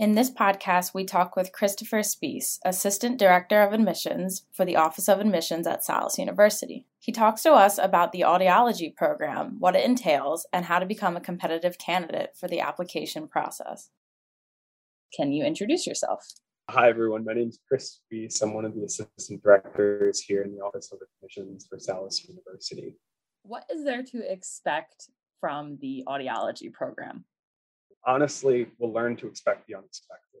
In this podcast, we talk with Christopher Spees, Assistant Director of Admissions for the Office of Admissions at Salus University. He talks to us about the audiology program, what it entails, and how to become a competitive candidate for the application process. Can you introduce yourself? Hi, everyone. My name is Chris Spees. I'm one of the assistant directors here in the Office of Admissions for Salus University. What is there to expect from the audiology program? Honestly will learn to expect the unexpected.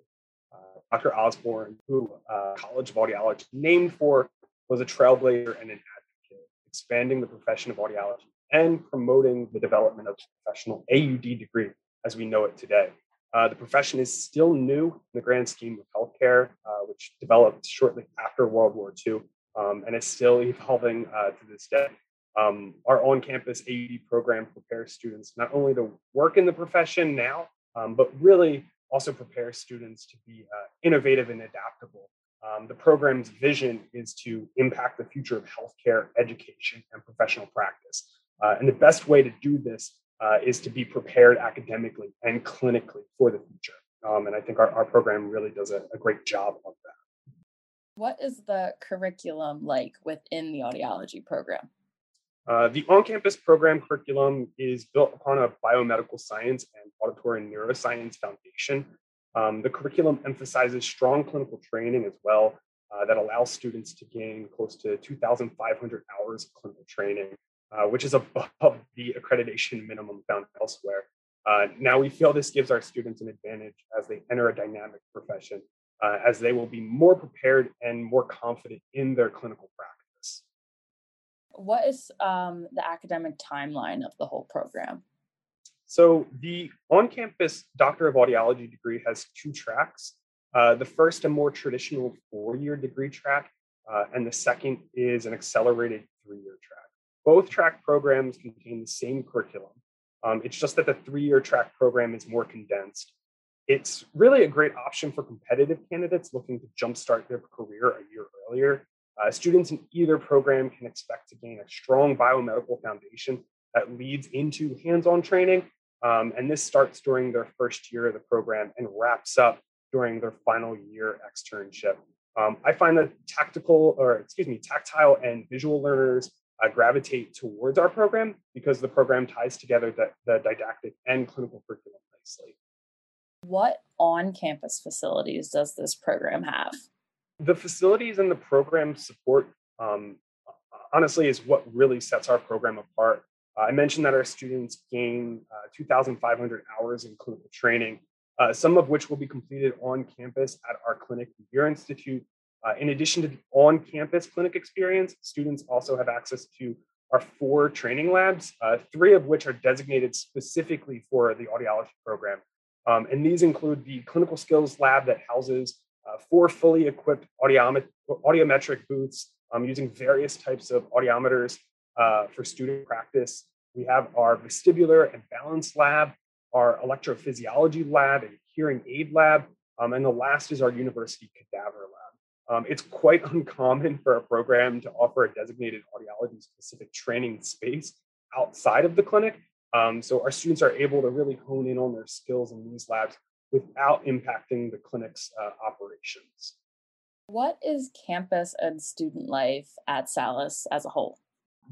Uh, Dr. Osborne, who uh, College of Audiology named for, was a trailblazer and an advocate, expanding the profession of audiology and promoting the development of professional AUD degree as we know it today. Uh, the profession is still new in the grand scheme of healthcare, uh, which developed shortly after World War II um, and is still evolving uh, to this day. Um, our on campus AUD program prepares students not only to work in the profession now, um, but really also prepares students to be uh, innovative and adaptable. Um, the program's vision is to impact the future of healthcare, education, and professional practice. Uh, and the best way to do this uh, is to be prepared academically and clinically for the future. Um, and I think our, our program really does a, a great job of that. What is the curriculum like within the audiology program? Uh, the on-campus program curriculum is built upon a biomedical science and auditory neuroscience foundation. Um, the curriculum emphasizes strong clinical training as well uh, that allows students to gain close to 2,500 hours of clinical training, uh, which is above the accreditation minimum found elsewhere. Uh, now we feel this gives our students an advantage as they enter a dynamic profession, uh, as they will be more prepared and more confident in their clinical practice. What is um, the academic timeline of the whole program? So, the on campus Doctor of Audiology degree has two tracks. Uh, the first, a more traditional four year degree track, uh, and the second is an accelerated three year track. Both track programs contain the same curriculum. Um, it's just that the three year track program is more condensed. It's really a great option for competitive candidates looking to jumpstart their career a year earlier uh, students in either program can expect to gain a strong biomedical foundation that leads into hands-on training. Um, and this starts during their first year of the program and wraps up during their final year externship. Um, I find that tactical, or excuse me, tactile and visual learners uh, gravitate towards our program because the program ties together the, the didactic and clinical curriculum nicely. What on campus facilities does this program have? The facilities and the program support um, honestly is what really sets our program apart. Uh, I mentioned that our students gain uh, 2,500 hours in clinical training, uh, some of which will be completed on campus at our clinic Ear Institute. Uh, in addition to the on-campus clinic experience, students also have access to our four training labs, uh, three of which are designated specifically for the audiology program. Um, and these include the clinical skills lab that houses uh, four fully equipped audiomet- audiometric booths um, using various types of audiometers uh, for student practice. We have our vestibular and balance lab, our electrophysiology lab and hearing aid lab, um, and the last is our university cadaver lab. Um, it's quite uncommon for a program to offer a designated audiology specific training space outside of the clinic. Um, so our students are able to really hone in on their skills in these labs without impacting the clinic's uh, operations. What is campus and student life at Salus as a whole?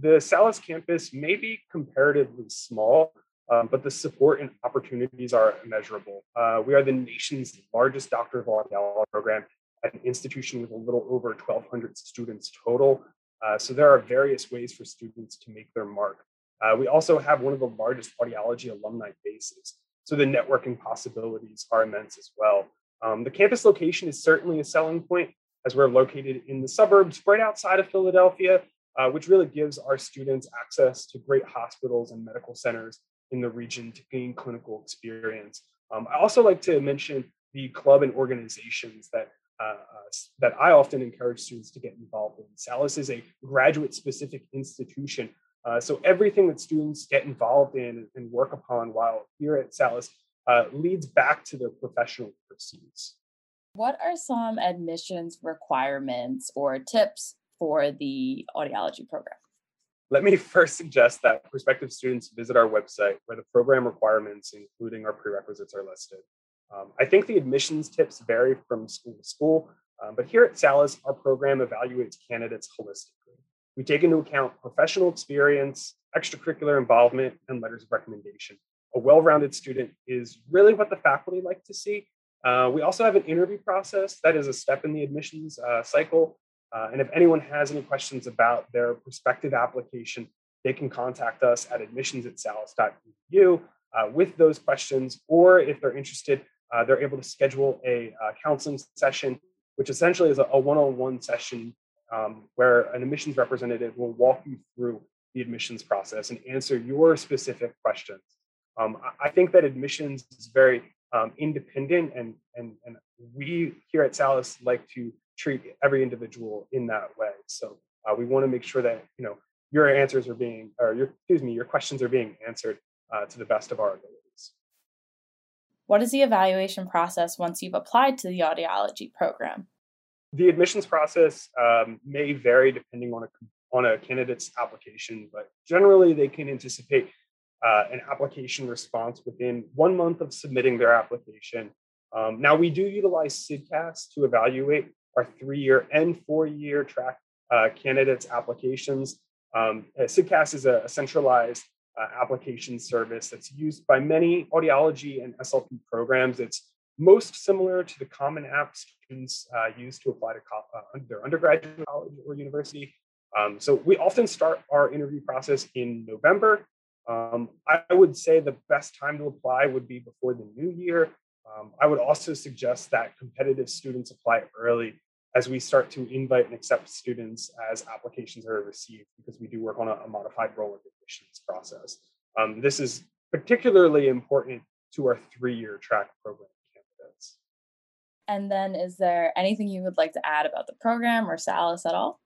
The Salus campus may be comparatively small, um, but the support and opportunities are immeasurable. Uh, we are the nation's largest Doctor of Audiology program at an institution with a little over 1,200 students total. Uh, so there are various ways for students to make their mark. Uh, we also have one of the largest audiology alumni bases. So the networking possibilities are immense as well. Um, the campus location is certainly a selling point as we're located in the suburbs right outside of Philadelphia, uh, which really gives our students access to great hospitals and medical centers in the region to gain clinical experience. Um, I also like to mention the club and organizations that uh, uh, that I often encourage students to get involved in. Salus is a graduate specific institution uh, so everything that students get involved in and work upon while here at Salus uh, leads back to their professional pursuits. What are some admissions requirements or tips for the audiology program? Let me first suggest that prospective students visit our website where the program requirements, including our prerequisites, are listed. Um, I think the admissions tips vary from school to school, um, but here at Salus, our program evaluates candidates holistically. We take into account professional experience, extracurricular involvement, and letters of recommendation. A well rounded student is really what the faculty like to see. Uh, we also have an interview process that is a step in the admissions uh, cycle. Uh, and if anyone has any questions about their prospective application, they can contact us at admissions at salus.edu uh, with those questions, or if they're interested, uh, they're able to schedule a uh, counseling session, which essentially is a one on one session um, where an admissions representative will walk you through the admissions process and answer your specific questions. Um, I think that admissions is very um, independent, and, and, and we here at Salus like to treat every individual in that way. So uh, we want to make sure that you know your answers are being, or your excuse me, your questions are being answered uh, to the best of our abilities. What is the evaluation process once you've applied to the audiology program? The admissions process um, may vary depending on a on a candidate's application, but generally they can anticipate uh, an application response within one month of submitting their application. Um, now we do utilize CSDCAS to evaluate our three-year and four-year track uh, candidates applications. Um, CSDCAS is a, a centralized uh, application service that's used by many audiology and SLP programs. It's most similar to the common app students uh, use to apply to uh, their undergraduate college or university. Um, so we often start our interview process in November. Um, I would say the best time to apply would be before the new year. Um, I would also suggest that competitive students apply early as we start to invite and accept students as applications are received, because we do work on a, a modified rolling admissions process. Um, this is particularly important to our three-year track program. And then is there anything you would like to add about the program or Salus at all?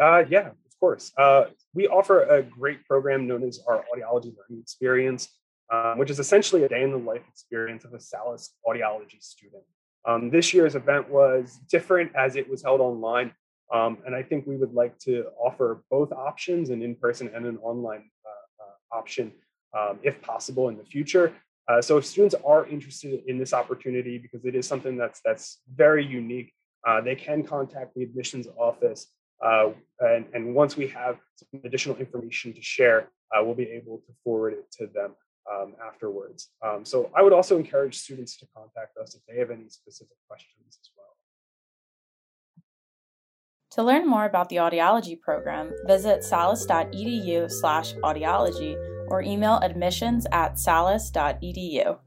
Uh, yeah, of course. Uh, we offer a great program known as our Audiology Learning Experience, um, which is essentially a day in the life experience of a Salus audiology student. Um, this year's event was different as it was held online. Um, and I think we would like to offer both options an in person and an online uh, uh, option um, if possible in the future. Uh, so if students are interested in this opportunity because it is something that's that's very unique, uh, they can contact the admissions office. Uh, and, and once we have some additional information to share, uh, we'll be able to forward it to them um, afterwards. Um, so I would also encourage students to contact us if they have any specific questions as well. To learn more about the audiology program, visit salus.edu slash audiology or email admissions at salus.edu.